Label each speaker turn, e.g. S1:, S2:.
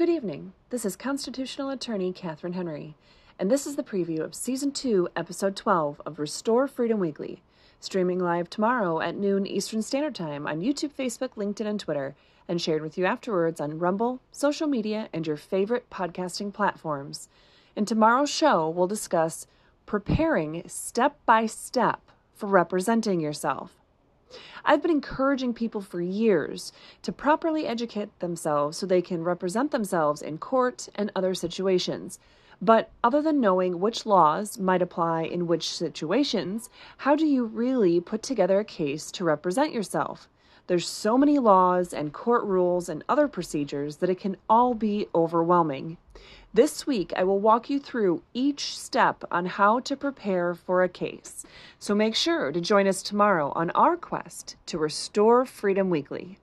S1: Good evening. This is constitutional attorney Catherine Henry, and this is the preview of Season 2, Episode 12 of Restore Freedom Weekly, streaming live tomorrow at noon Eastern Standard Time on YouTube, Facebook, LinkedIn, and Twitter, and shared with you afterwards on Rumble, social media, and your favorite podcasting platforms. In tomorrow's show, we'll discuss preparing step by step for representing yourself. I've been encouraging people for years to properly educate themselves so they can represent themselves in court and other situations. But other than knowing which laws might apply in which situations, how do you really put together a case to represent yourself? There's so many laws and court rules and other procedures that it can all be overwhelming. This week, I will walk you through each step on how to prepare for a case. So make sure to join us tomorrow on our quest to restore Freedom Weekly.